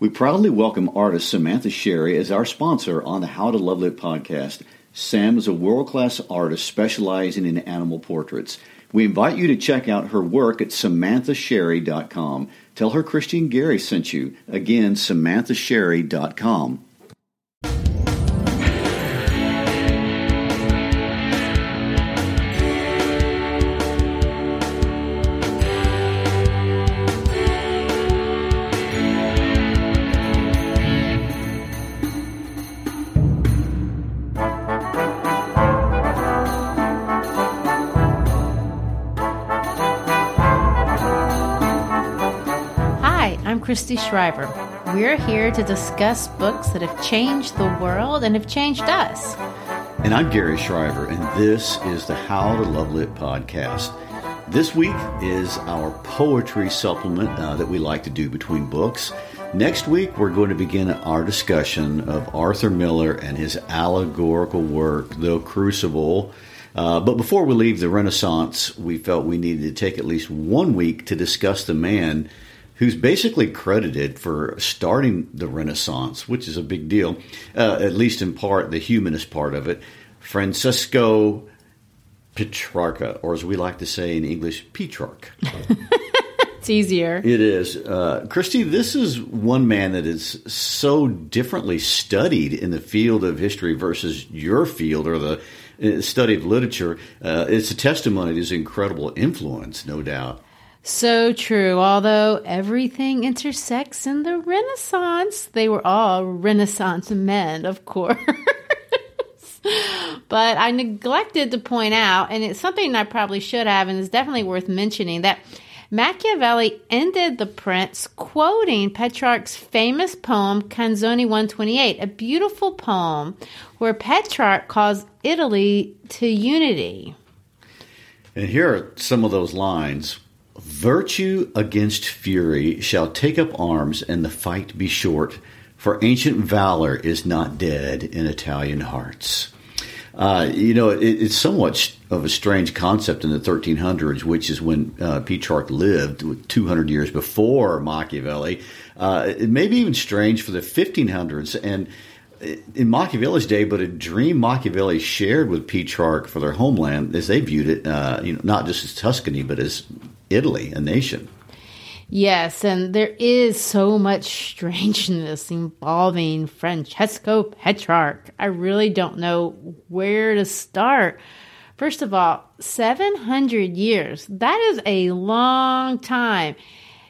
We proudly welcome artist Samantha Sherry as our sponsor on the How to Love Lit podcast. Sam is a world-class artist specializing in animal portraits. We invite you to check out her work at samanthasherry.com. Tell her Christian Gary sent you. Again, samanthasherry.com. Christy Shriver. We're here to discuss books that have changed the world and have changed us. And I'm Gary Shriver, and this is the How to Love Lit podcast. This week is our poetry supplement uh, that we like to do between books. Next week, we're going to begin our discussion of Arthur Miller and his allegorical work, The Crucible. Uh, but before we leave the Renaissance, we felt we needed to take at least one week to discuss the man who's basically credited for starting the Renaissance, which is a big deal, uh, at least in part, the humanist part of it, Francesco Petrarca, or as we like to say in English, Petrarch. It's easier. It is. Uh, Christy, this is one man that is so differently studied in the field of history versus your field or the uh, study of literature. Uh, it's a testimony to his incredible influence, no doubt. So true. Although everything intersects in the Renaissance, they were all Renaissance men, of course. but I neglected to point out, and it's something I probably should have, and it's definitely worth mentioning, that Machiavelli ended the Prince quoting Petrarch's famous poem Canzoni 128, a beautiful poem where Petrarch calls Italy to unity. And here are some of those lines. Virtue against fury shall take up arms, and the fight be short, for ancient valor is not dead in Italian hearts. Uh, you know, it, it's somewhat of a strange concept in the 1300s, which is when uh, Petrarch lived, 200 years before Machiavelli. Uh, it may be even strange for the 1500s. And in Machiavelli's day, but a dream Machiavelli shared with Petrarch for their homeland, as they viewed it, uh, you know, not just as Tuscany, but as Italy, a nation. Yes, and there is so much strangeness involving Francesco Petrarch. I really don't know where to start. First of all, 700 years. That is a long time.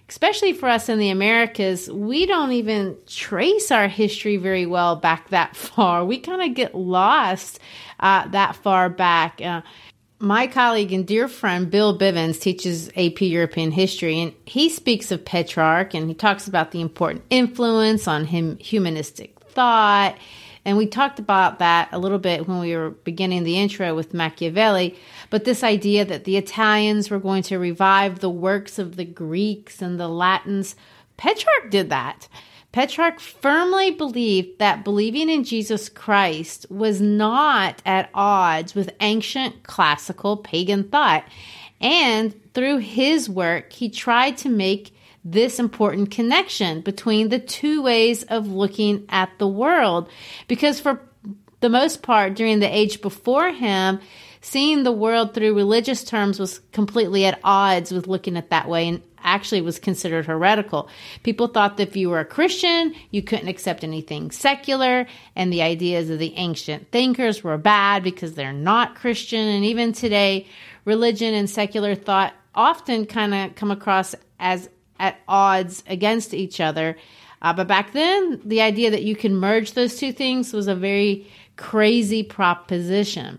Especially for us in the Americas, we don't even trace our history very well back that far. We kind of get lost uh, that far back. Uh, my colleague and dear friend Bill Bivens teaches AP European history, and he speaks of Petrarch and he talks about the important influence on him humanistic thought. And we talked about that a little bit when we were beginning the intro with Machiavelli. But this idea that the Italians were going to revive the works of the Greeks and the Latins, Petrarch did that. Petrarch firmly believed that believing in Jesus Christ was not at odds with ancient classical pagan thought. And through his work, he tried to make this important connection between the two ways of looking at the world. Because for the most part, during the age before him, seeing the world through religious terms was completely at odds with looking at that way and actually was considered heretical. People thought that if you were a Christian, you couldn't accept anything secular, and the ideas of the ancient thinkers were bad because they're not Christian. And even today, religion and secular thought often kind of come across as at odds against each other. Uh, but back then, the idea that you can merge those two things was a very crazy proposition.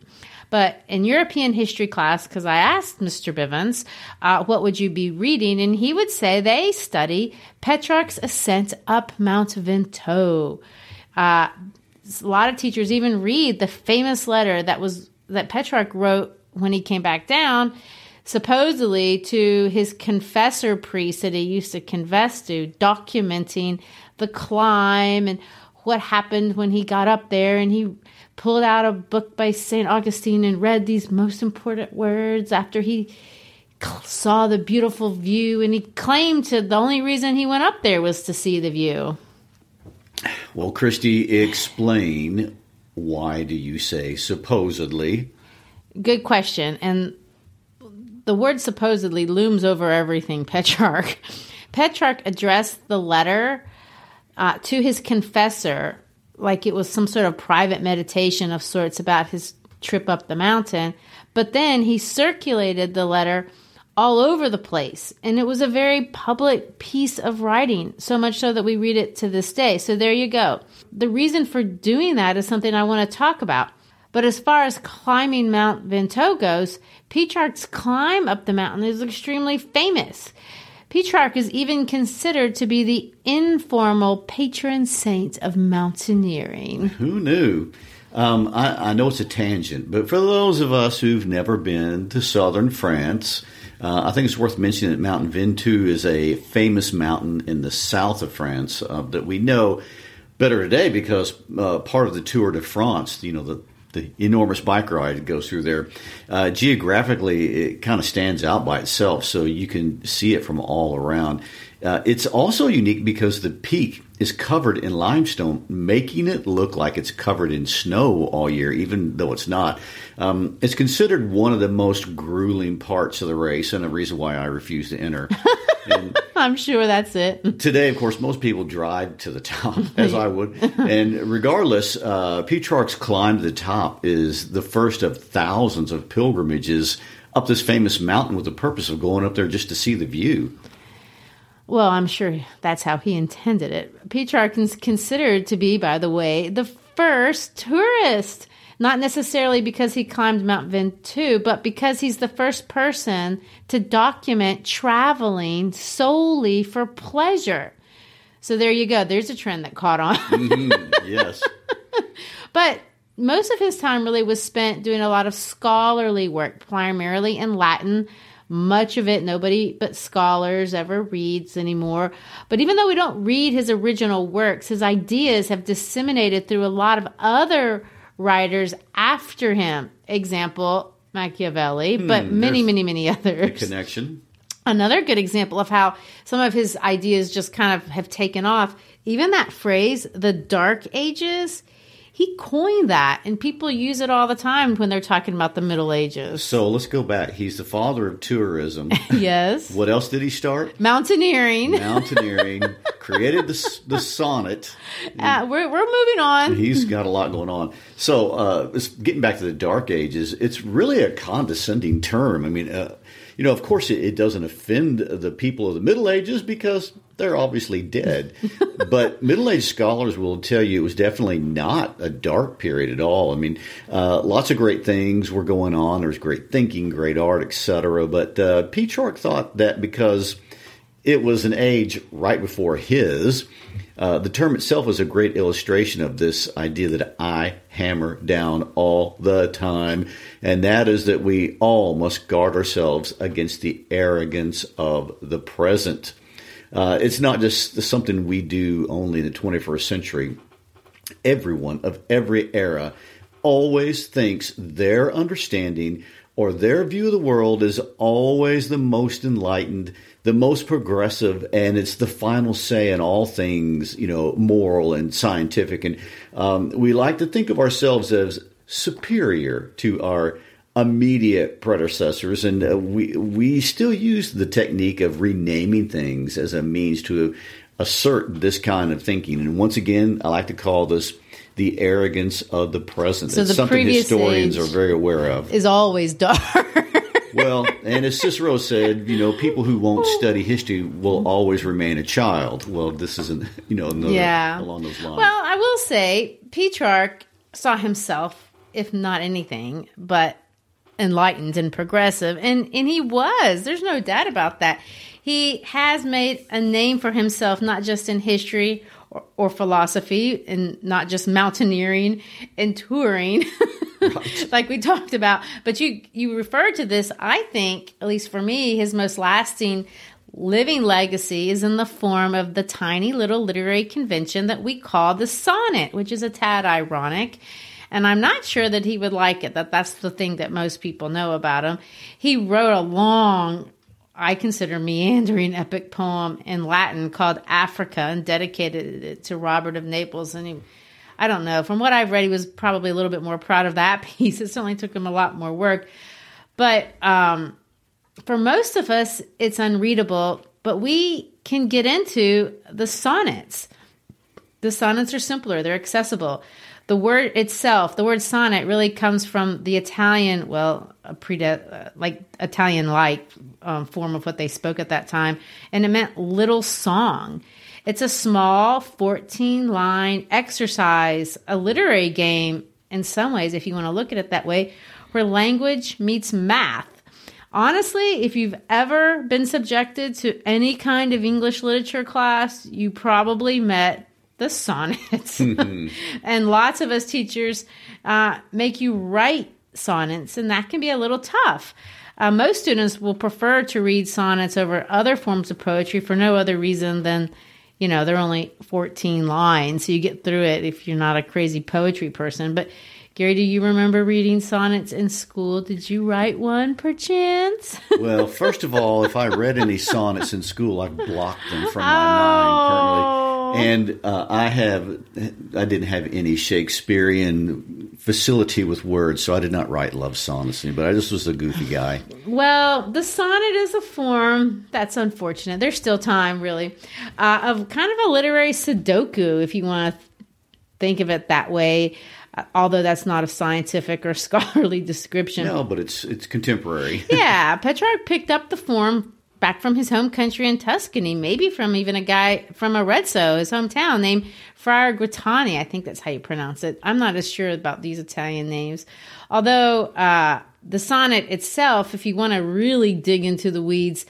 But in European history class, because I asked Mr. Bivens, uh, what would you be reading? And he would say they study Petrarch's ascent up Mount Ventoux. Uh, a lot of teachers even read the famous letter that was that Petrarch wrote when he came back down, supposedly to his confessor priest that he used to confess to, documenting the climb and what happened when he got up there and he pulled out a book by St. Augustine and read these most important words after he saw the beautiful view. And he claimed to the only reason he went up there was to see the view. Well, Christy, explain why do you say supposedly? Good question. And the word supposedly looms over everything Petrarch. Petrarch addressed the letter uh, to his confessor like it was some sort of private meditation of sorts about his trip up the mountain. But then he circulated the letter all over the place. And it was a very public piece of writing, so much so that we read it to this day. So there you go. The reason for doing that is something I want to talk about. But as far as climbing Mount Ventoux goes, Petrarch's climb up the mountain is extremely famous. Petrarch is even considered to be the informal patron saint of mountaineering. Who knew? Um, I, I, know it's a tangent, but for those of us who've never been to southern France, uh, I think it's worth mentioning that Mount Ventoux is a famous mountain in the south of France uh, that we know better today because uh, part of the Tour de France, you know, the the enormous bike ride that goes through there. Uh, geographically, it kind of stands out by itself, so you can see it from all around. Uh, it's also unique because the peak is covered in limestone, making it look like it's covered in snow all year, even though it's not. Um, it's considered one of the most grueling parts of the race, and a reason why I refuse to enter. I'm sure that's it. Today, of course, most people drive to the top, as I would. And regardless, uh, Petrarch's climb to the top is the first of thousands of pilgrimages up this famous mountain with the purpose of going up there just to see the view. Well, I'm sure that's how he intended it. Petrarch is considered to be, by the way, the first tourist. Not necessarily because he climbed Mount Ventoux, but because he's the first person to document traveling solely for pleasure. So there you go. There's a trend that caught on. mm-hmm. Yes. but most of his time really was spent doing a lot of scholarly work, primarily in Latin, much of it nobody but scholars ever reads anymore. But even though we don't read his original works, his ideas have disseminated through a lot of other writers after him. Example, Machiavelli, hmm, but many, many, many others. Connection. Another good example of how some of his ideas just kind of have taken off. Even that phrase, the Dark Ages, he coined that, and people use it all the time when they're talking about the Middle Ages. So let's go back. He's the father of tourism. yes. what else did he start? Mountaineering. Mountaineering. created the, the sonnet. Uh, we're, we're moving on. He's got a lot going on. So, uh, getting back to the Dark Ages, it's really a condescending term. I mean, uh, you know, of course, it, it, doesn't offend the people of the Middle Ages because they're obviously dead. but Middle Age scholars will tell you it was definitely not a dark period at all. I mean, uh, lots of great things were going on. There was great thinking, great art, etc. But uh, Petrarch thought that because it was an age right before his, uh, the term itself is a great illustration of this idea that I hammer down all the time, and that is that we all must guard ourselves against the arrogance of the present. Uh, it's not just something we do only in the 21st century. Everyone of every era always thinks their understanding or their view of the world is always the most enlightened the most progressive, and it's the final say in all things, you know, moral and scientific. And um, we like to think of ourselves as superior to our immediate predecessors, and uh, we we still use the technique of renaming things as a means to assert this kind of thinking. And once again, I like to call this the arrogance of the present. So it's the something previous historians are very aware of. Is always dark. well, and as Cicero said, you know, people who won't oh. study history will always remain a child. Well, this isn't, you know, another yeah. along those lines. Well, I will say Petrarch saw himself, if not anything, but enlightened and progressive, and and he was. There's no doubt about that. He has made a name for himself, not just in history or, or philosophy, and not just mountaineering and touring. like we talked about. But you you referred to this. I think, at least for me, his most lasting living legacy is in the form of the tiny little literary convention that we call the sonnet, which is a tad ironic. And I'm not sure that he would like it, that that's the thing that most people know about him. He wrote a long, I consider meandering epic poem in Latin called Africa and dedicated it to Robert of Naples. And he, I don't know, from what I've read, he was probably a little bit more proud of that piece. It certainly took him a lot more work. But um, for most of us, it's unreadable, but we can get into the sonnets. The sonnets are simpler, they're accessible. The word itself, the word sonnet, really comes from the Italian, well, a prede- uh, like Italian like um, form of what they spoke at that time, and it meant little song. It's a small 14 line exercise, a literary game in some ways, if you want to look at it that way, where language meets math. Honestly, if you've ever been subjected to any kind of English literature class, you probably met the sonnets. and lots of us teachers uh, make you write sonnets, and that can be a little tough. Uh, most students will prefer to read sonnets over other forms of poetry for no other reason than, you know, they're only 14 lines, so you get through it if you're not a crazy poetry person. But Gary, do you remember reading sonnets in school? Did you write one perchance? well, first of all, if I read any sonnets in school, I've blocked them from my Oh. mind permanently. And uh, I have, I didn't have any Shakespearean facility with words, so I did not write love sonnets. But I just was a goofy guy. Well, the sonnet is a form that's unfortunate. There's still time, really, uh, of kind of a literary Sudoku, if you want to think of it that way. Although that's not a scientific or scholarly description. No, but it's it's contemporary. yeah, Petrarch picked up the form back from his home country in Tuscany, maybe from even a guy from Arezzo, his hometown, named Friar Guartani. I think that's how you pronounce it. I'm not as sure about these Italian names. Although uh, the sonnet itself, if you want to really dig into the weeds,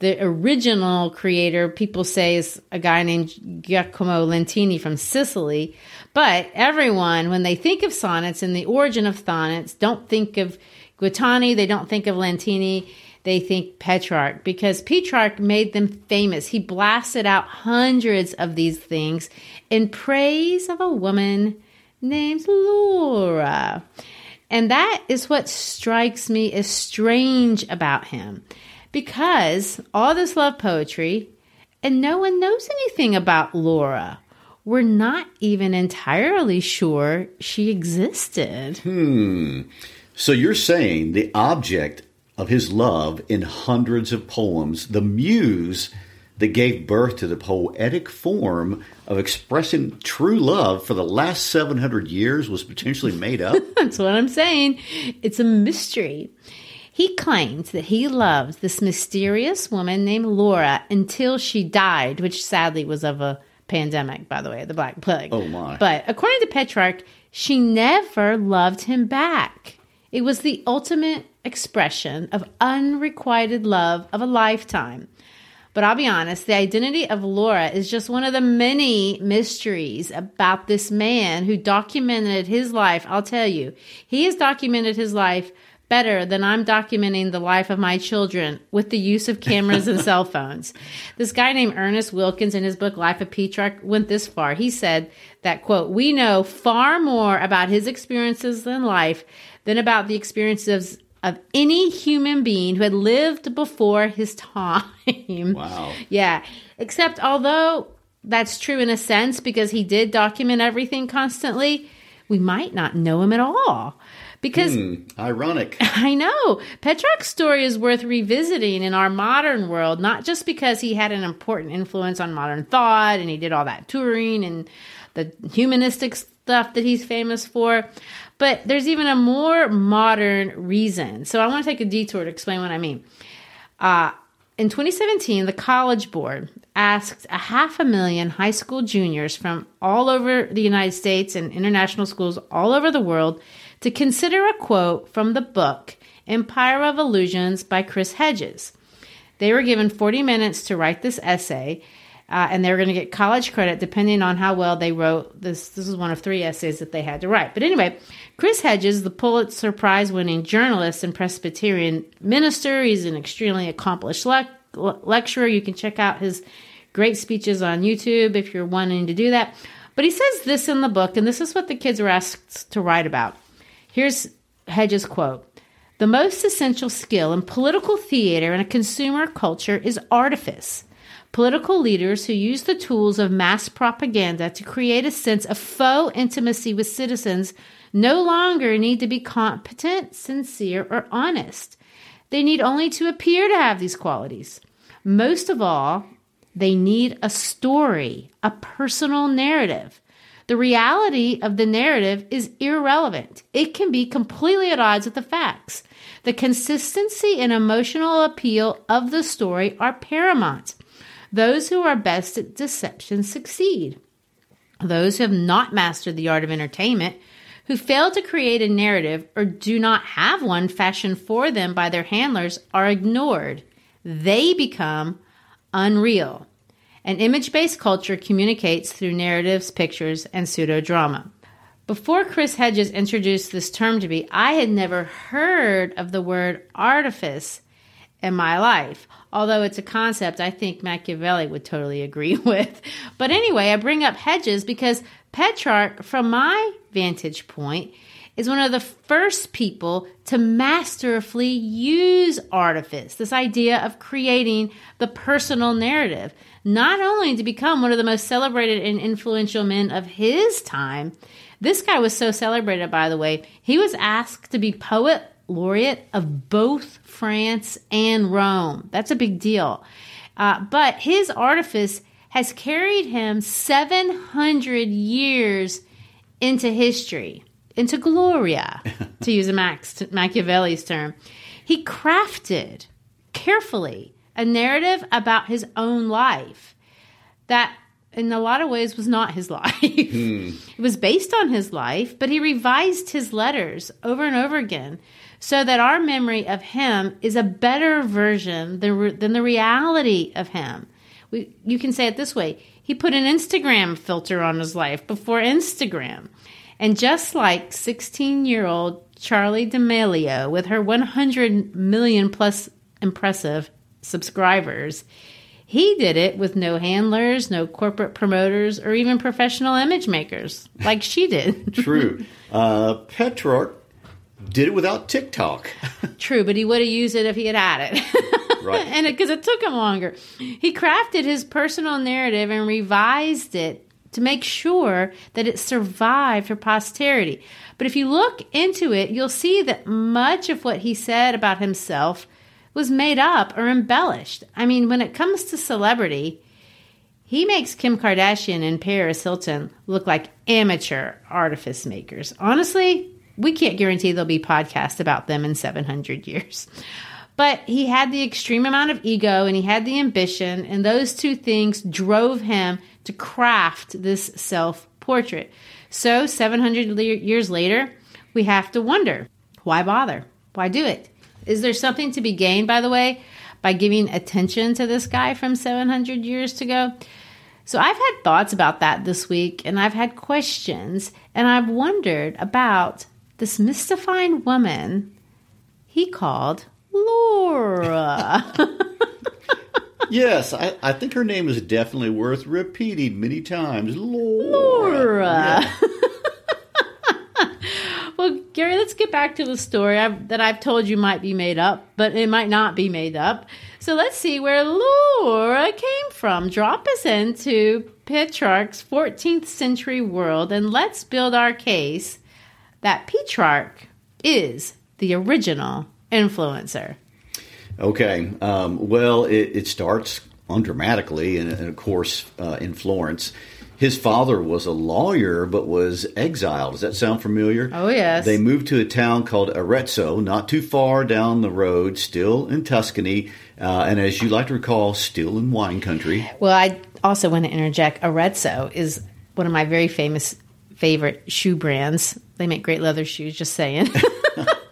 the original creator, people say, is a guy named Giacomo Lentini from Sicily. But everyone, when they think of sonnets and the origin of sonnets, don't think of Guattani, they don't think of Lentini, they think Petrarch because Petrarch made them famous. He blasted out hundreds of these things in praise of a woman named Laura. And that is what strikes me as strange about him because all this love poetry and no one knows anything about Laura. We're not even entirely sure she existed. Hmm. So you're saying the object of his love in hundreds of poems, the muse that gave birth to the poetic form of expressing true love for the last 700 years was potentially made up? That's what I'm saying. It's a mystery. He claims that he loved this mysterious woman named Laura until she died, which sadly was of a pandemic, by the way, the Black Plague. Oh, my. But according to Petrarch, she never loved him back. It was the ultimate expression of unrequited love of a lifetime. But I'll be honest, the identity of Laura is just one of the many mysteries about this man who documented his life. I'll tell you, he has documented his life better than I'm documenting the life of my children with the use of cameras and cell phones. This guy named Ernest Wilkins in his book Life of Petrarch went this far. He said that quote, "We know far more about his experiences in life than about the experiences of any human being who had lived before his time." Wow. yeah, except although that's true in a sense because he did document everything constantly, we might not know him at all. Because Hmm, ironic. I know. Petrarch's story is worth revisiting in our modern world, not just because he had an important influence on modern thought and he did all that touring and the humanistic stuff that he's famous for, but there's even a more modern reason. So I want to take a detour to explain what I mean. Uh, in 2017, the College Board asked a half a million high school juniors from all over the United States and international schools all over the world to consider a quote from the book Empire of Illusions by Chris Hedges. They were given 40 minutes to write this essay, uh, and they were going to get college credit depending on how well they wrote this. This is one of three essays that they had to write. But anyway, Chris Hedges, the Pulitzer Prize winning journalist and Presbyterian minister, he's an extremely accomplished le- lecturer. You can check out his great speeches on YouTube if you're wanting to do that. But he says this in the book, and this is what the kids were asked to write about. Here's Hedges' quote The most essential skill in political theater and a consumer culture is artifice. Political leaders who use the tools of mass propaganda to create a sense of faux intimacy with citizens no longer need to be competent, sincere, or honest. They need only to appear to have these qualities. Most of all, they need a story, a personal narrative. The reality of the narrative is irrelevant. It can be completely at odds with the facts. The consistency and emotional appeal of the story are paramount. Those who are best at deception succeed. Those who have not mastered the art of entertainment, who fail to create a narrative or do not have one fashioned for them by their handlers, are ignored. They become unreal. An image based culture communicates through narratives, pictures, and pseudo drama. Before Chris Hedges introduced this term to me, I had never heard of the word artifice in my life, although it's a concept I think Machiavelli would totally agree with. But anyway, I bring up Hedges because Petrarch, from my vantage point, is one of the first people to masterfully use artifice, this idea of creating the personal narrative, not only to become one of the most celebrated and influential men of his time. This guy was so celebrated, by the way, he was asked to be poet laureate of both France and Rome. That's a big deal. Uh, but his artifice has carried him 700 years into history into Gloria, to use a Max, Machiavelli's term. He crafted carefully a narrative about his own life that, in a lot of ways, was not his life. It was based on his life, but he revised his letters over and over again so that our memory of him is a better version than, than the reality of him. We, you can say it this way he put an Instagram filter on his life before Instagram. And just like 16 year old Charli D'Amelio with her 100 million plus impressive subscribers, he did it with no handlers, no corporate promoters, or even professional image makers like she did. True. Uh, Petrarch did it without TikTok. True, but he would have used it if he had had it. right. and because it, it took him longer. He crafted his personal narrative and revised it to make sure that it survived for posterity. But if you look into it, you'll see that much of what he said about himself was made up or embellished. I mean, when it comes to celebrity, he makes Kim Kardashian and Paris Hilton look like amateur artifice makers. Honestly, we can't guarantee there'll be podcasts about them in 700 years. But he had the extreme amount of ego and he had the ambition, and those two things drove him to craft this self portrait. So, 700 years later, we have to wonder why bother? Why do it? Is there something to be gained, by the way, by giving attention to this guy from 700 years ago? So, I've had thoughts about that this week, and I've had questions, and I've wondered about this mystifying woman he called Laura. yes, I, I, think her name is definitely worth repeating many times. Laura. Laura. Yeah. well, Gary, let's get back to the story I've, that I've told you might be made up, but it might not be made up. So let's see where Laura came from. Drop us into Petrarch's 14th century world and let's build our case that Petrarch is the original influencer? Okay. Um, well, it, it, starts undramatically, and, and of course, uh, in Florence. His father was a lawyer, but was exiled. Does that sound familiar? Oh, yes. They moved to a town called Arezzo, not too far down the road, still in Tuscany, uh, and as you like to recall, still in wine country. Well, I also want to interject. Arezzo is one of my very famous favorite shoe brands. They make great leather shoes. Just saying.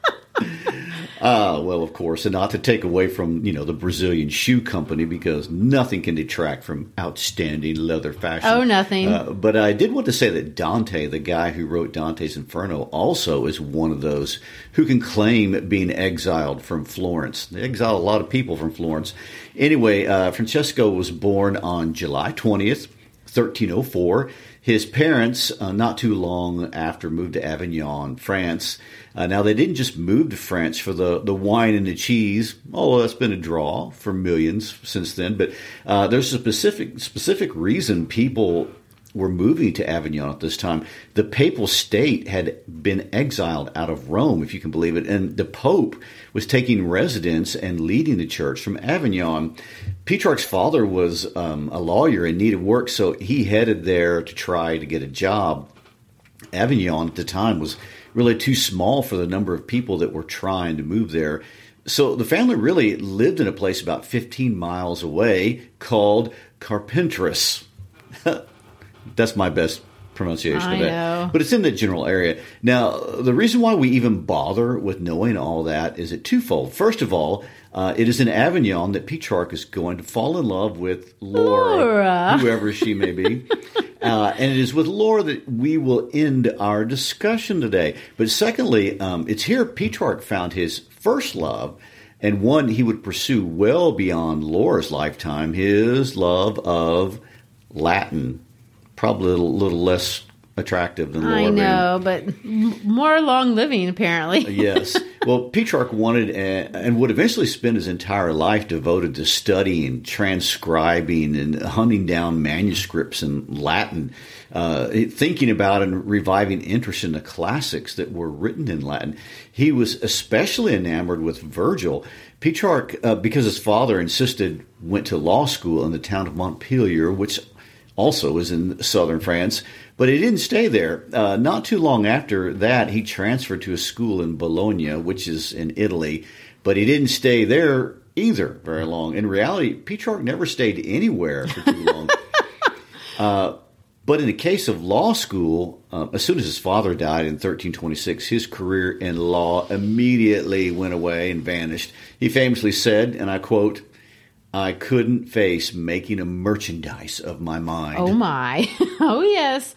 Ah, uh, well, of course, and not to take away from you know the Brazilian shoe company because nothing can detract from outstanding leather fashion. Oh, nothing. Uh, but I did want to say that Dante, the guy who wrote Dante's Inferno, also is one of those who can claim being exiled from Florence. They exiled a lot of people from Florence. Anyway, uh, Francesco was born on July twentieth, thirteen oh four. His parents, uh, not too long after, moved to Avignon, France. Uh, now, they didn't just move to France for the, the wine and the cheese, although that's been a draw for millions since then. But uh, there's a specific specific reason people were moving to Avignon at this time. The papal state had been exiled out of Rome, if you can believe it, and the Pope was taking residence and leading the church from Avignon. Petrarch's father was um, a lawyer in need of work, so he headed there to try to get a job. Avignon at the time was really too small for the number of people that were trying to move there. So the family really lived in a place about 15 miles away called Carpentras. That's my best pronunciation I of it. Know. But it's in the general area. Now, the reason why we even bother with knowing all that is it twofold. First of all, uh, it is in Avignon that Petrarch is going to fall in love with Laura, Laura. whoever she may be. uh, and it is with Laura that we will end our discussion today. But secondly, um, it's here Petrarch found his first love and one he would pursue well beyond Laura's lifetime his love of Latin probably a little, little less attractive than Laura. I know, but more long living apparently. yes. Well, Petrarch wanted and would eventually spend his entire life devoted to studying, transcribing, and hunting down manuscripts in Latin, uh, thinking about and reviving interest in the classics that were written in Latin. He was especially enamored with Virgil. Petrarch, uh, because his father insisted, went to law school in the town of Montpellier, which also was in southern France. But he didn't stay there. Uh, not too long after that, he transferred to a school in Bologna, which is in Italy. But he didn't stay there either very long. In reality, Petrarch never stayed anywhere for too long. uh, but in the case of law school, uh, as soon as his father died in 1326, his career in law immediately went away and vanished. He famously said, and I quote, I couldn't face making a merchandise of my mind. Oh my. Oh yes.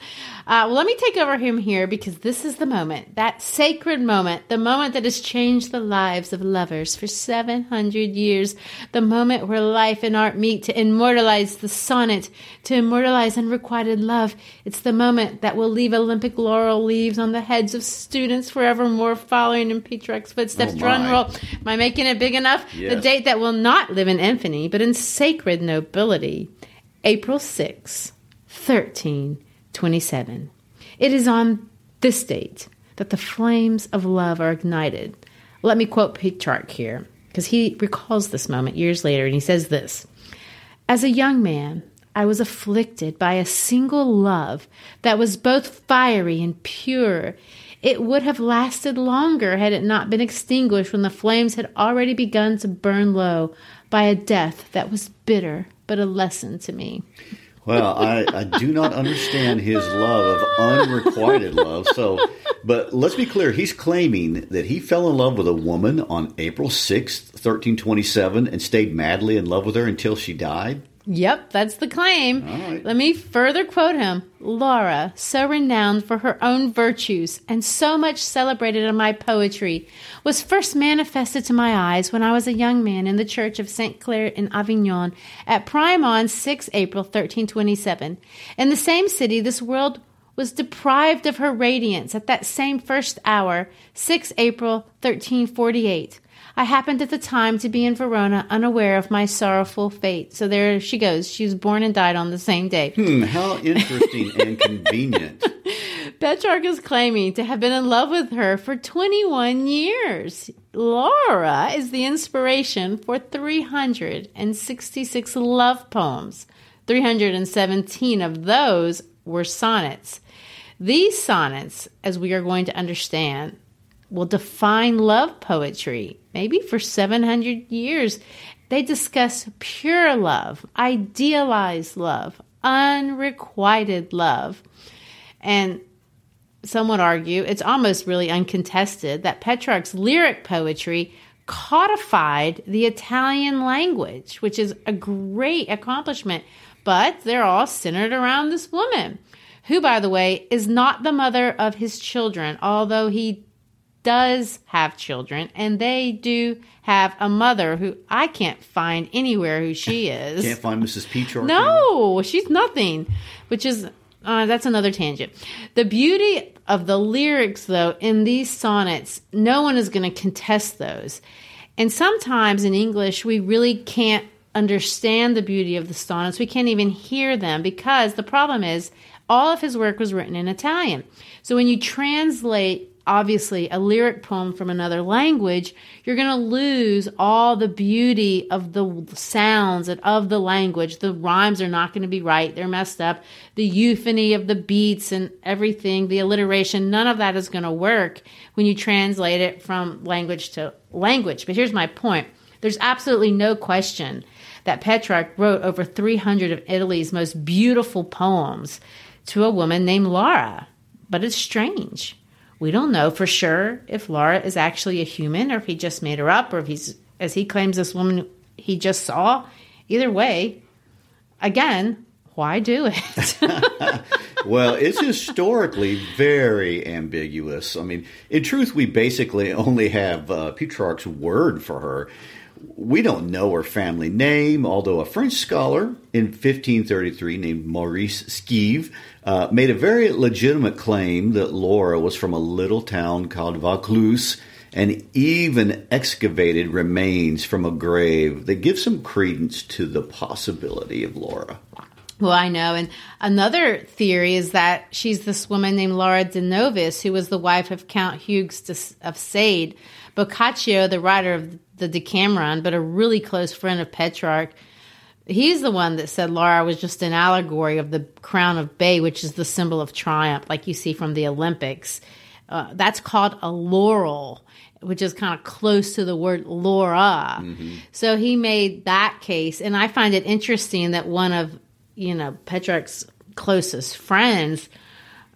Uh, well, let me take over him here because this is the moment, that sacred moment, the moment that has changed the lives of lovers for 700 years, the moment where life and art meet to immortalize the sonnet, to immortalize unrequited love. It's the moment that will leave Olympic laurel leaves on the heads of students forevermore following in Petrarch's footsteps. Oh Drum roll. Am I making it big enough? Yes. The date that will not live in infamy, but in sacred nobility. April 6, 13. 27. It is on this date that the flames of love are ignited. Let me quote Petrarch here, because he recalls this moment years later, and he says this As a young man, I was afflicted by a single love that was both fiery and pure. It would have lasted longer had it not been extinguished when the flames had already begun to burn low by a death that was bitter but a lesson to me. Well, I, I do not understand his love of unrequited love. So, but let's be clear. He's claiming that he fell in love with a woman on April 6th, 1327, and stayed madly in love with her until she died. Yep, that's the claim. Let me further quote him. Laura, so renowned for her own virtues and so much celebrated in my poetry, was first manifested to my eyes when I was a young man in the church of St. Clare in Avignon at prime on 6 April 1327. In the same city, this world was deprived of her radiance at that same first hour, 6 April 1348. I happened at the time to be in Verona, unaware of my sorrowful fate. So there she goes. She was born and died on the same day. Hmm, how interesting and convenient. Petrarch is claiming to have been in love with her for 21 years. Laura is the inspiration for 366 love poems. 317 of those were sonnets. These sonnets, as we are going to understand, will define love poetry, maybe for 700 years. They discuss pure love, idealized love, unrequited love. And some would argue it's almost really uncontested that Petrarch's lyric poetry codified the Italian language, which is a great accomplishment. But they're all centered around this woman, who, by the way, is not the mother of his children, although he does have children, and they do have a mother who I can't find anywhere who she is. Can't find Mrs. Petrarch. No, she's nothing, which is uh, that's another tangent. The beauty of the lyrics, though, in these sonnets, no one is going to contest those. And sometimes in English, we really can't understand the beauty of the sonnets. We can't even hear them because the problem is all of his work was written in Italian. So when you translate obviously a lyric poem from another language, you're going to lose all the beauty of the sounds and of the language. The rhymes are not going to be right. They're messed up. The euphony of the beats and everything, the alliteration, none of that is going to work when you translate it from language to language. But here's my point. There's absolutely no question that Petrarch wrote over 300 of Italy's most beautiful poems to a woman named Laura. But it's strange. We don't know for sure if Laura is actually a human or if he just made her up or if he's, as he claims, this woman he just saw. Either way, again, why do it? well, it's historically very ambiguous. I mean, in truth, we basically only have uh, Petrarch's word for her. We don't know her family name, although a French scholar in 1533 named Maurice Scève uh, made a very legitimate claim that Laura was from a little town called Vaucluse and even excavated remains from a grave that give some credence to the possibility of Laura. Well, I know. And another theory is that she's this woman named Laura de Noves, who was the wife of Count Hugues of Sade. Boccaccio, the writer of the Decameron, but a really close friend of Petrarch, he's the one that said Laura was just an allegory of the crown of bay, which is the symbol of triumph, like you see from the Olympics. Uh, that's called a laurel, which is kind of close to the word Laura. Mm-hmm. So he made that case, and I find it interesting that one of you know Petrarch's closest friends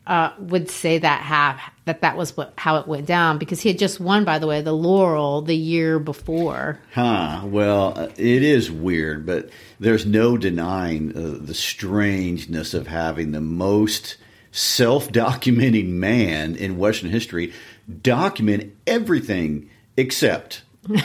uh, would say that have that that was what how it went down because he had just won, by the way, the Laurel the year before. Huh. Well, uh, it is weird, but there's no denying uh, the strangeness of having the most self-documenting man in Western history document everything except.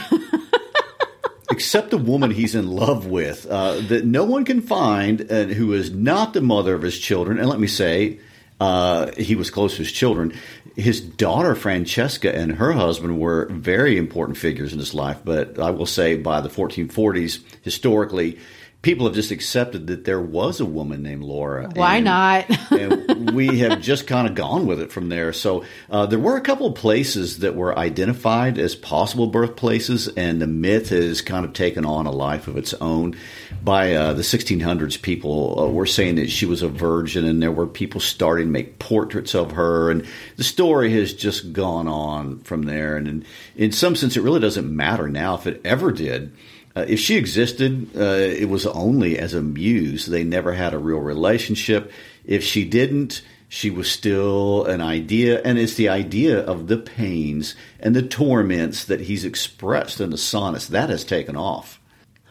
except the woman he's in love with, uh, that no one can find, and who is not the mother of his children. And let me say, uh, he was close to his children. His daughter Francesca and her husband were very important figures in his life, but I will say by the 1440s, historically, people have just accepted that there was a woman named Laura. Why and, not? and we have just kind of gone with it from there. So uh, there were a couple of places that were identified as possible birthplaces, and the myth has kind of taken on a life of its own. By uh, the 1600s, people uh, were saying that she was a virgin, and there were people starting to make portraits of her, and the story has just gone on from there. And in, in some sense, it really doesn't matter now if it ever did uh, if she existed, uh, it was only as a muse. They never had a real relationship. If she didn't, she was still an idea, and it's the idea of the pains and the torments that he's expressed in the sonnets that has taken off.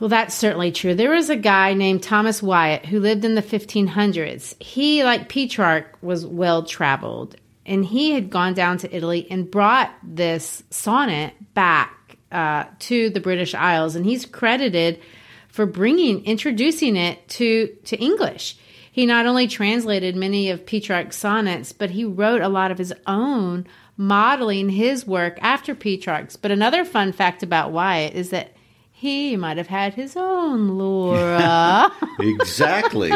Well, that's certainly true. There was a guy named Thomas Wyatt who lived in the 1500s. He, like Petrarch, was well traveled, and he had gone down to Italy and brought this sonnet back uh, to the British Isles, and he's credited for bringing introducing it to to English. He not only translated many of Petrarch's sonnets, but he wrote a lot of his own, modeling his work after Petrarch's. But another fun fact about Wyatt is that he might have had his own Laura. exactly.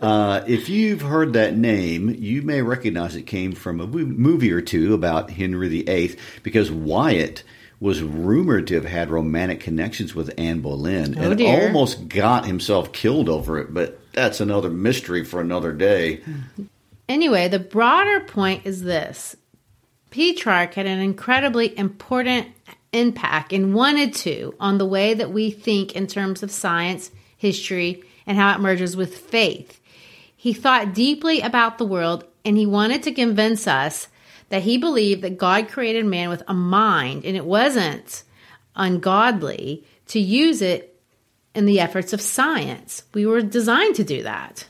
Uh, if you've heard that name, you may recognize it came from a movie or two about Henry VIII because Wyatt was rumored to have had romantic connections with Anne Boleyn Oh, and dear. almost got himself killed over it, but that's another mystery for another day. Anyway, the broader point is this Petrarch had an incredibly important impact and wanted to on the way that we think in terms of science, history, and how it merges with faith. He thought deeply about the world and he wanted to convince us that he believed that God created man with a mind and it wasn't ungodly to use it in the efforts of science. We were designed to do that.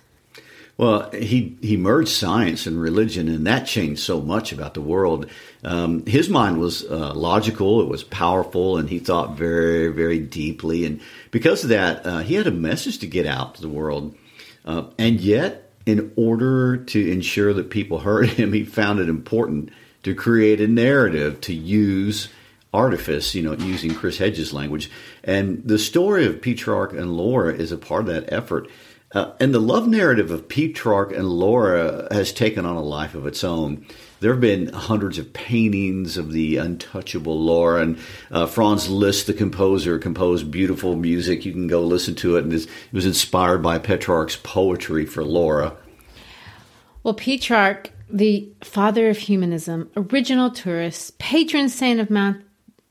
Well, he he merged science and religion, and that changed so much about the world. Um, his mind was uh, logical, it was powerful, and he thought very, very deeply. And because of that, uh, he had a message to get out to the world. Uh, and yet, in order to ensure that people heard him, he found it important to create a narrative to use artifice, you know, using Chris Hedges' language. And the story of Petrarch and Laura is a part of that effort. Uh, and the love narrative of Petrarch and Laura has taken on a life of its own. There have been hundreds of paintings of the untouchable Laura, and uh, Franz Liszt, the composer, composed beautiful music. You can go listen to it, and it was inspired by Petrarch's poetry for Laura. Well, Petrarch, the father of humanism, original tourist, patron saint of mount-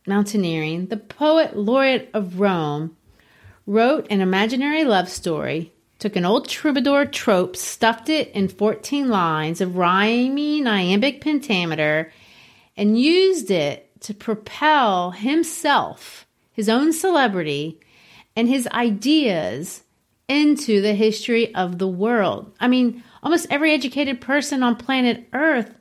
mountaineering, the poet laureate of Rome, wrote an imaginary love story, took an old troubadour trope, stuffed it in 14 lines of rhyming iambic pentameter, and used it to propel himself, his own celebrity, and his ideas into the history of the world. I mean, almost every educated person on planet Earth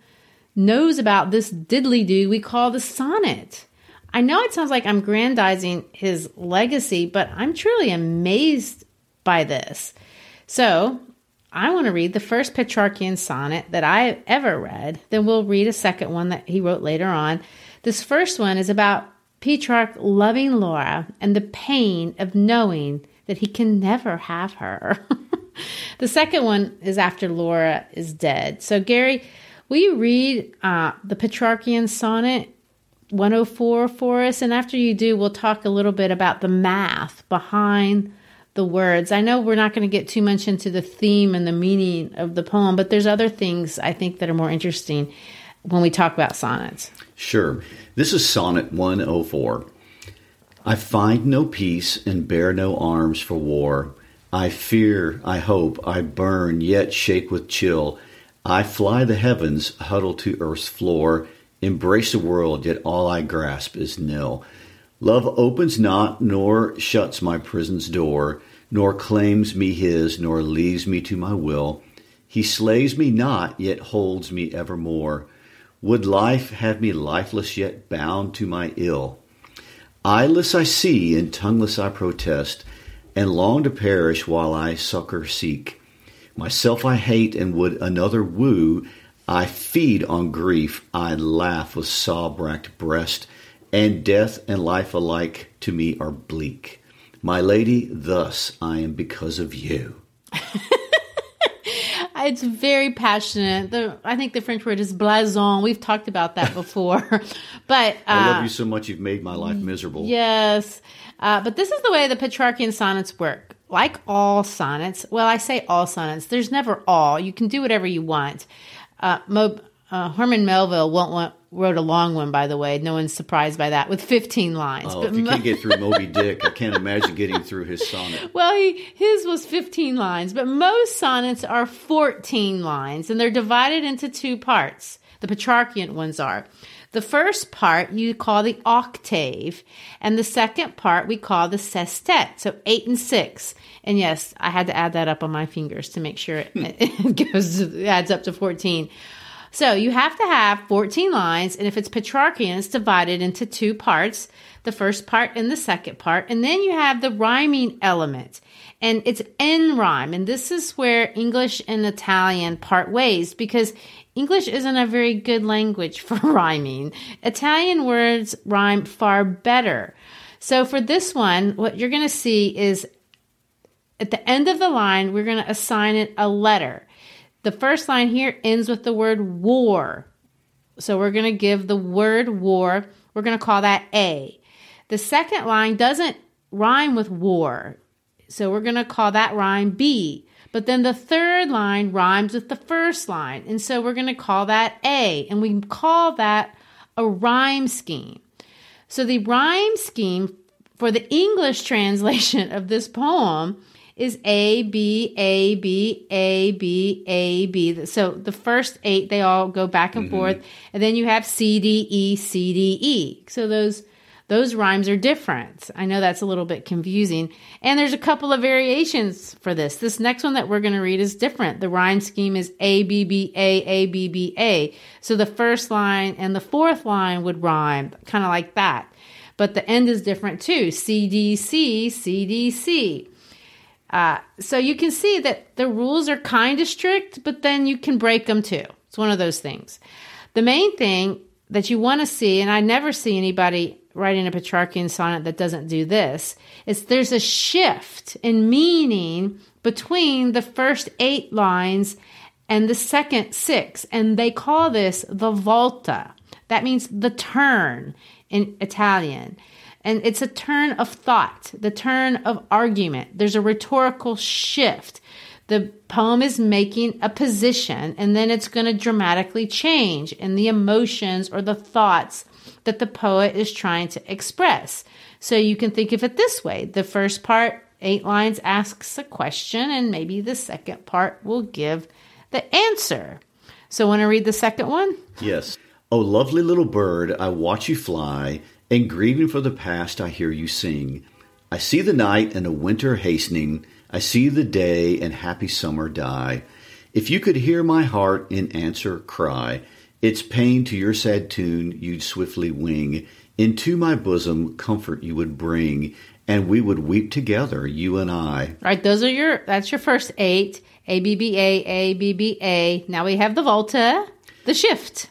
knows about this diddly do we call the sonnet. I know it sounds like I'm grandizing his legacy, but I'm truly amazed by this. So, I want to read the first Petrarchian sonnet that I ever read. Then we'll read a second one that he wrote later on. This first one is about Petrarch loving Laura and the pain of knowing that he can never have her. the second one is after Laura is dead. So, Gary, will you read uh, the Petrarchian sonnet 104 for us? And after you do, we'll talk a little bit about the math behind the words. I know we're not going to get too much into the theme and the meaning of the poem, but there's other things I think that are more interesting when we talk about sonnets. Sure. This is Sonnet 104. I find no peace and bear no arms for war. I fear, I hope, I burn, yet shake with chill. I fly the heavens, huddle to earth's floor, embrace the world, yet all I grasp is nil. Love opens not, nor shuts my prison's door, nor claims me his, nor leaves me to my will. He slays me not, yet holds me evermore. Would life have me lifeless, yet bound to my ill? Eyeless I see, and tongueless I protest, and long to perish while I succor seek. Myself I hate, and would another woo. I feed on grief, I laugh with sob racked breast, and death and life alike to me are bleak. My lady, thus I am because of you. It's very passionate. The, I think the French word is blason. We've talked about that before. but uh, I love you so much you've made my life miserable. Yes. Uh, but this is the way the Petrarchian sonnets work. Like all sonnets, well, I say all sonnets, there's never all. You can do whatever you want. Uh, Mo, uh, Herman Melville won't want, wrote a long one, by the way. No one's surprised by that, with 15 lines. Oh, But if you can't get through Moby Dick, I can't imagine getting through his sonnet. well, he, his was 15 lines, but most sonnets are 14 lines, and they're divided into two parts. The Petrarchian ones are. The first part you call the octave, and the second part we call the sestet, so eight and six. And yes, I had to add that up on my fingers to make sure it, it goes it adds up to 14. So you have to have 14 lines, and if it's Petrarchian, it's divided into two parts the first part and the second part. And then you have the rhyming element, and it's in rhyme. And this is where English and Italian part ways because English isn't a very good language for rhyming. Italian words rhyme far better. So for this one, what you're going to see is at the end of the line, we're going to assign it a letter. The first line here ends with the word war. So we're going to give the word war, we're going to call that A. The second line doesn't rhyme with war. So we're going to call that rhyme B. But then the third line rhymes with the first line. And so we're going to call that A. And we call that a rhyme scheme. So the rhyme scheme for the English translation of this poem is A, B, A, B, A, B, A, B. So the first eight, they all go back and mm-hmm. forth. And then you have C, D, E, C, D, E. So those those rhymes are different. I know that's a little bit confusing. And there's a couple of variations for this. This next one that we're going to read is different. The rhyme scheme is A, B, B, A, A, B, B, A. So the first line and the fourth line would rhyme, kind of like that. But the end is different too. C, D, C, C, D, C. Uh, so you can see that the rules are kind of strict, but then you can break them too. It's one of those things. The main thing that you want to see, and I never see anybody writing a Petrarchian sonnet that doesn't do this is there's a shift in meaning between the first eight lines and the second six, and they call this the volta. That means the turn in Italian. And it's a turn of thought, the turn of argument. There's a rhetorical shift. The poem is making a position, and then it's going to dramatically change in the emotions or the thoughts that the poet is trying to express. So you can think of it this way the first part, eight lines, asks a question, and maybe the second part will give the answer. So, want to read the second one? Yes. Oh, lovely little bird, I watch you fly, and grieving for the past, I hear you sing. I see the night and a winter hastening. I see the day and happy summer die. If you could hear my heart in answer cry, its pain to your sad tune you'd swiftly wing. Into my bosom comfort you would bring, and we would weep together, you and I. Right, those are your that's your first eight. A B B A A B B A. Now we have the volta, the shift.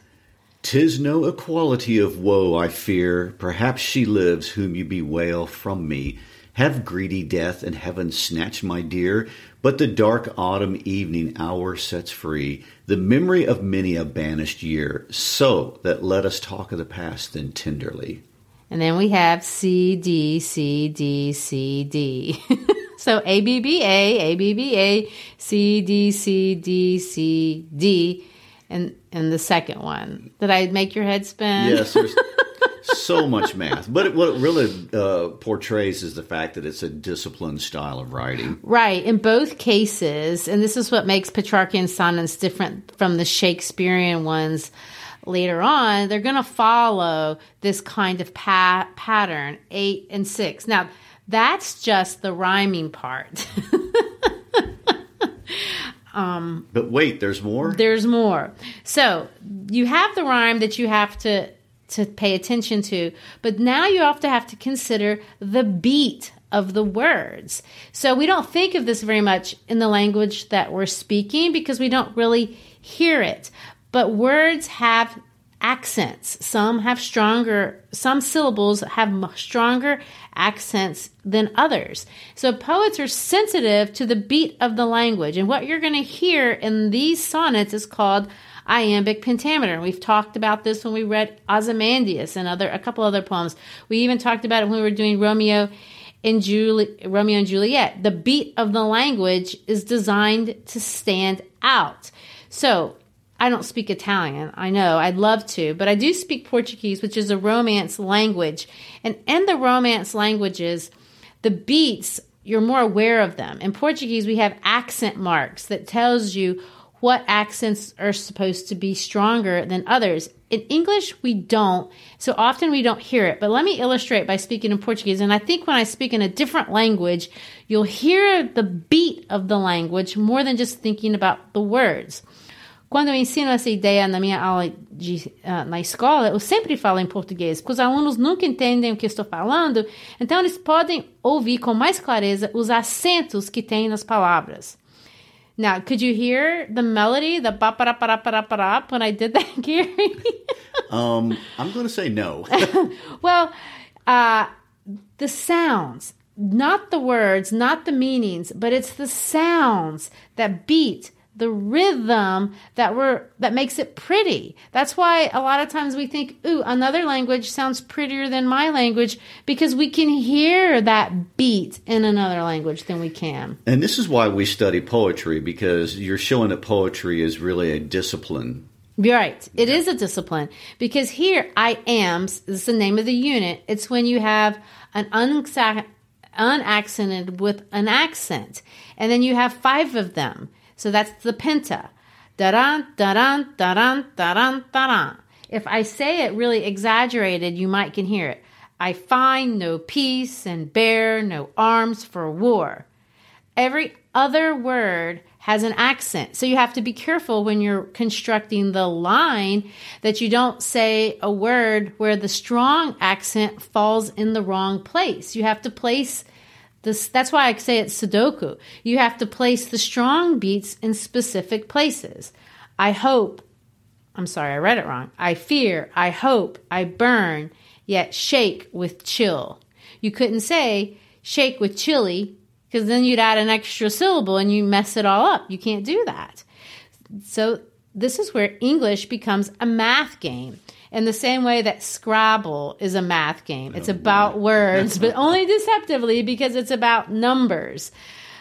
Tis no equality of woe I fear. Perhaps she lives whom you bewail from me. Have greedy death and heaven snatched my dear, but the dark autumn evening hour sets free the memory of many a banished year, so that let us talk of the past then tenderly. And then we have C D C D C D. so A B B A A B B A C D C D C D, and and the second one. Did I make your head spin? Yes. so much math. But it, what it really uh, portrays is the fact that it's a disciplined style of writing. Right. In both cases, and this is what makes Petrarchian sonnets different from the Shakespearean ones later on, they're going to follow this kind of pa- pattern, eight and six. Now, that's just the rhyming part. um, but wait, there's more? There's more. So you have the rhyme that you have to to pay attention to. But now you have to have to consider the beat of the words. So we don't think of this very much in the language that we're speaking because we don't really hear it. But words have accents. Some have stronger, some syllables have stronger accents than others. So poets are sensitive to the beat of the language. And what you're going to hear in these sonnets is called iambic pentameter. And we've talked about this when we read Ozymandias and other a couple other poems. We even talked about it when we were doing Romeo and Julie, Romeo and Juliet. The beat of the language is designed to stand out. So I don't speak Italian. I know I'd love to, but I do speak Portuguese, which is a Romance language. And in the Romance languages, the beats you're more aware of them. In Portuguese, we have accent marks that tells you what accents are supposed to be stronger than others. In English, we don't. So often we don't hear it. But let me illustrate by speaking in Portuguese. And I think when I speak in a different language, you'll hear the beat of the language more than just thinking about the words. Quando eu ensino essa ideia na minha aula de, uh, na escola, eu sempre falo em português, porque os alunos nunca entendem o que estou falando, então eles podem ouvir com mais clareza os acentos que tem nas palavras. Now, could you hear the melody, the ba para para para para when I did that, Gary? um, I'm going to say no. well, uh, the sounds, not the words, not the meanings, but it's the sounds that beat the rhythm that we're that makes it pretty. That's why a lot of times we think, "Ooh, another language sounds prettier than my language" because we can hear that beat in another language than we can. And this is why we study poetry because you're showing that poetry is really a discipline. Right. It is a discipline because here iamb is the name of the unit. It's when you have an unaccented with an accent. And then you have five of them. So that's the penta. Da-dun, da-dun, da-dun, da-dun, da-dun. If I say it really exaggerated, you might can hear it. I find no peace and bear no arms for war. Every other word has an accent. So you have to be careful when you're constructing the line that you don't say a word where the strong accent falls in the wrong place. You have to place this, that's why I say it's Sudoku. You have to place the strong beats in specific places. I hope, I'm sorry, I read it wrong. I fear, I hope, I burn, yet shake with chill. You couldn't say shake with chili because then you'd add an extra syllable and you mess it all up. You can't do that. So, this is where English becomes a math game in the same way that Scrabble is a math game. It's oh, about words, but only deceptively because it's about numbers.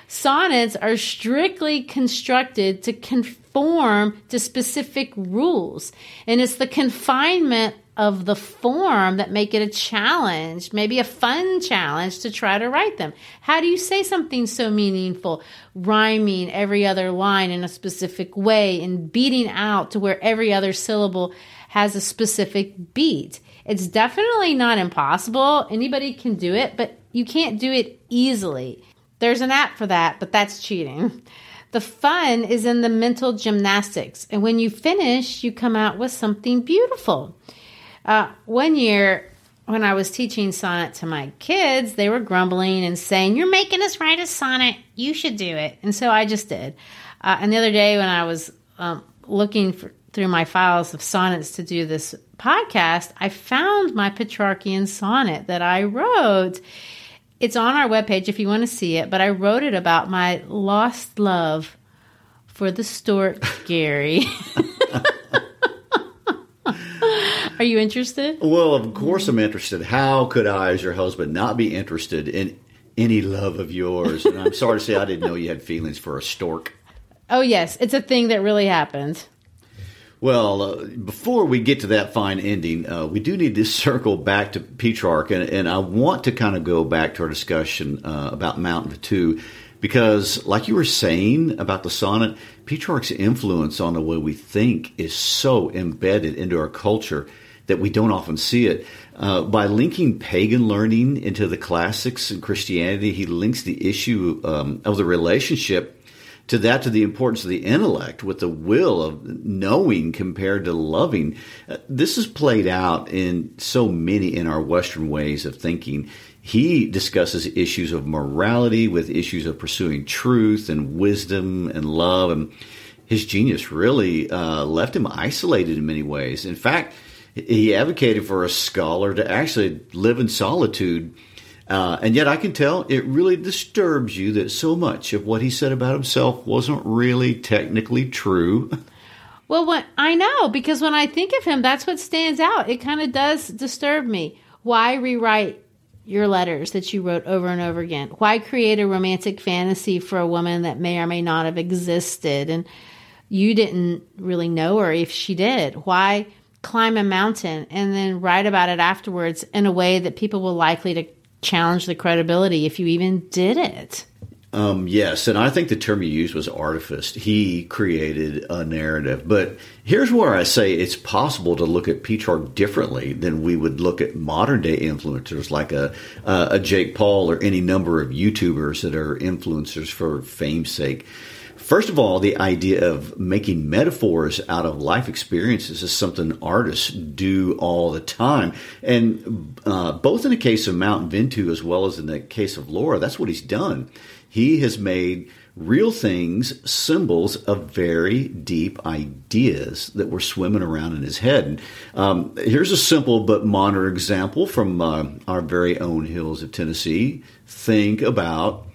Sonnets are strictly constructed to conform to specific rules, and it's the confinement of the form that make it a challenge, maybe a fun challenge to try to write them. How do you say something so meaningful, rhyming every other line in a specific way and beating out to where every other syllable has a specific beat. It's definitely not impossible. Anybody can do it, but you can't do it easily. There's an app for that, but that's cheating. The fun is in the mental gymnastics. And when you finish, you come out with something beautiful. Uh, one year, when I was teaching sonnet to my kids, they were grumbling and saying, You're making us write a sonnet. You should do it. And so I just did. Uh, and the other day, when I was um, looking for, through my files of sonnets to do this podcast, I found my Petrarchian sonnet that I wrote. It's on our webpage if you want to see it, but I wrote it about my lost love for the stork Gary. Are you interested? Well, of course I'm interested. How could I, as your husband, not be interested in any love of yours? And I'm sorry to say I didn't know you had feelings for a stork. Oh, yes. It's a thing that really happened. Well, uh, before we get to that fine ending, uh, we do need to circle back to Petrarch, and, and, I want to kind of go back to our discussion uh, about Mount Ventoux, because, like you were saying about the sonnet, Petrarch's influence on the way we think is so embedded into our culture that we don't often see it. Uh, by linking pagan learning into the classics and Christianity, he links the issue um, of the relationship to that to the importance of the intellect with the will of knowing compared to loving. Uh, this is played out in so many in our Western ways of thinking. He discusses issues of morality with issues of pursuing truth and wisdom and love. And his genius really uh, left him isolated in many ways. In fact, he advocated for a scholar to actually live in solitude uh, and yet I can tell it really disturbs you that so much of what he said about himself wasn't really technically true. Well, what I know because when I think of him, that's what stands out. It kind of does disturb me. Why rewrite your letters that you wrote over and over again? Why create a romantic fantasy for a woman that may or may not have existed and you didn't really know her if she did? Why climb a mountain and then write about it afterwards in a way that people will likely to challenge the credibility if you even did it. Um, yes, and I think the term you used was artifice. He created a narrative. But here's where I say it's possible to look at Petrarch differently than we would look at modern day influencers like a, a Jake Paul or any number of YouTubers that are influencers for fame's sake. First of all, the idea of making metaphors out of life experiences is something artists do all the time. And uh, both in the case of Mount Ventoux as well as in the case of Laura, that's what he's done. He has made real things symbols of very deep ideas that were swimming around in his head. Um, here's a simple but modern example from uh, our very own hills of Tennessee. Think about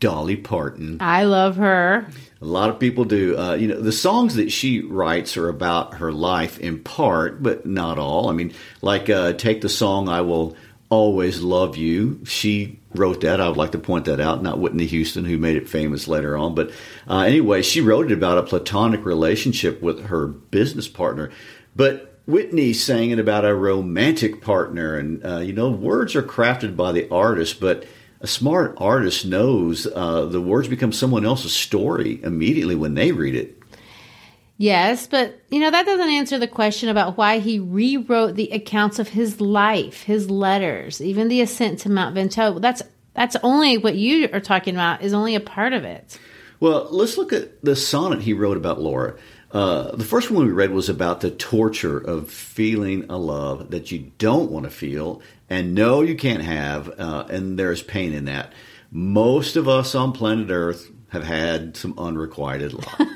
Dolly Parton. I love her. A lot of people do. Uh, you know, the songs that she writes are about her life in part, but not all. I mean, like uh, take the song "I Will Always Love You." She wrote that. I would like to point that out. Not Whitney Houston, who made it famous later on, but uh, anyway, she wrote it about a platonic relationship with her business partner. But Whitney sang it about a romantic partner, and uh, you know, words are crafted by the artist, but a smart artist knows uh, the words become someone else's story immediately when they read it. Yes, but you know, that doesn't answer the question about why he rewrote the accounts of his life, his letters, even the ascent to Mount Ventoux. That's that's only what you are talking about is only a part of it. Well, let's look at the sonnet he wrote about Laura. Uh, the first one we read was about the torture of feeling a love that you don't want to feel and know you can't have, uh, and there's pain in that. Most of us on planet Earth have had some unrequited love.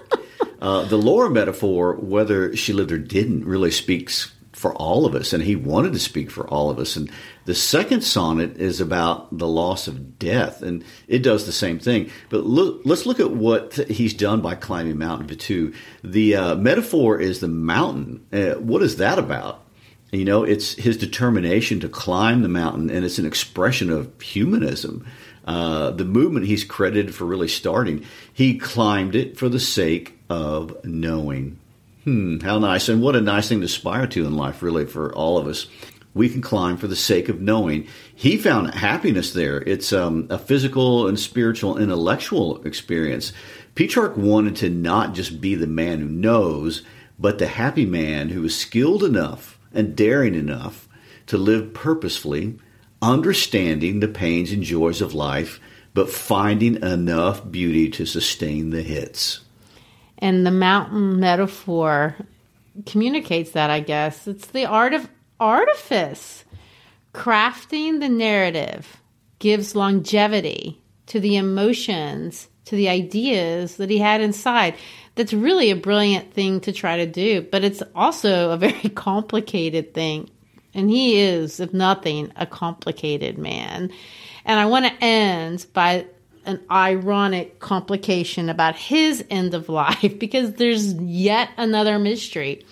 uh, the Laura metaphor, whether she lived or didn't, really speaks for all of us, and he wanted to speak for all of us. And the second sonnet is about the loss of death, and it does the same thing. But look, let's look at what he's done by climbing Mount Ventoux. The uh, metaphor is the mountain. Uh, what is that about? You know, it's his determination to climb the mountain, and it's an expression of humanism. Uh, the movement he's credited for really starting, he climbed it for the sake of knowing. Hmm, how nice. And what a nice thing to aspire to in life, really, for all of us. We can climb for the sake of knowing. He found happiness there. It's um, a physical and spiritual, intellectual experience. Petrarch wanted to not just be the man who knows, but the happy man who is skilled enough and daring enough to live purposefully, understanding the pains and joys of life, but finding enough beauty to sustain the hits. And the mountain metaphor communicates that, I guess. It's the art of artifice. Crafting the narrative gives longevity to the emotions, to the ideas that he had inside that's really a brilliant thing to try to do, but it's also a very complicated thing. And he is, if nothing, a complicated man. And I want to end by an ironic complication about his end of life because there's yet another mystery.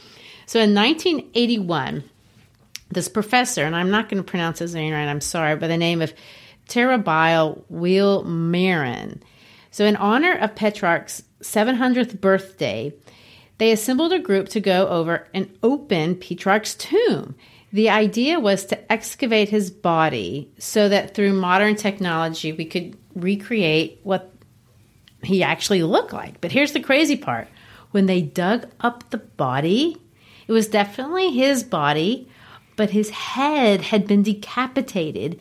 So in 1981, this professor, and I'm not going to pronounce his name right, I'm sorry, by the name of Terribile Wiel Marin. So, in honor of Petrarch's 700th birthday, they assembled a group to go over and open Petrarch's tomb. The idea was to excavate his body so that through modern technology we could recreate what he actually looked like. But here's the crazy part when they dug up the body, it was definitely his body, but his head had been decapitated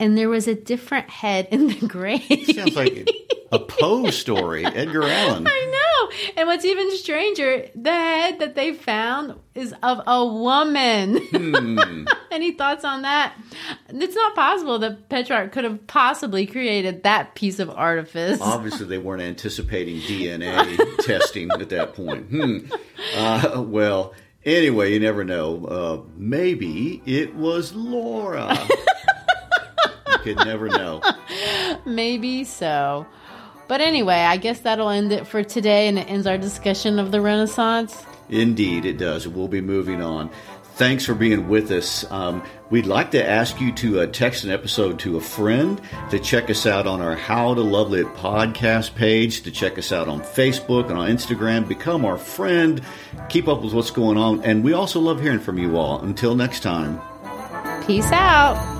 and there was a different head in the grave. Sounds like a Poe story, Edgar Allan. I know. And what's even stranger, the head that they found is of a woman. Hmm. Any thoughts on that? It's not possible that Petrarch could have possibly created that piece of artifice. Obviously, they weren't anticipating DNA testing at that point. Hmm. Uh, well, Anyway, you never know. Uh, maybe it was Laura. you could never know. Maybe so. But anyway, I guess that'll end it for today and it ends our discussion of the Renaissance. Indeed, it does. We'll be moving on thanks for being with us. Um, we'd like to ask you to uh, text an episode to a friend, to check us out on our How to Love Lit podcast page, to check us out on Facebook and on Instagram. Become our friend. Keep up with what's going on. And we also love hearing from you all. Until next time. Peace out.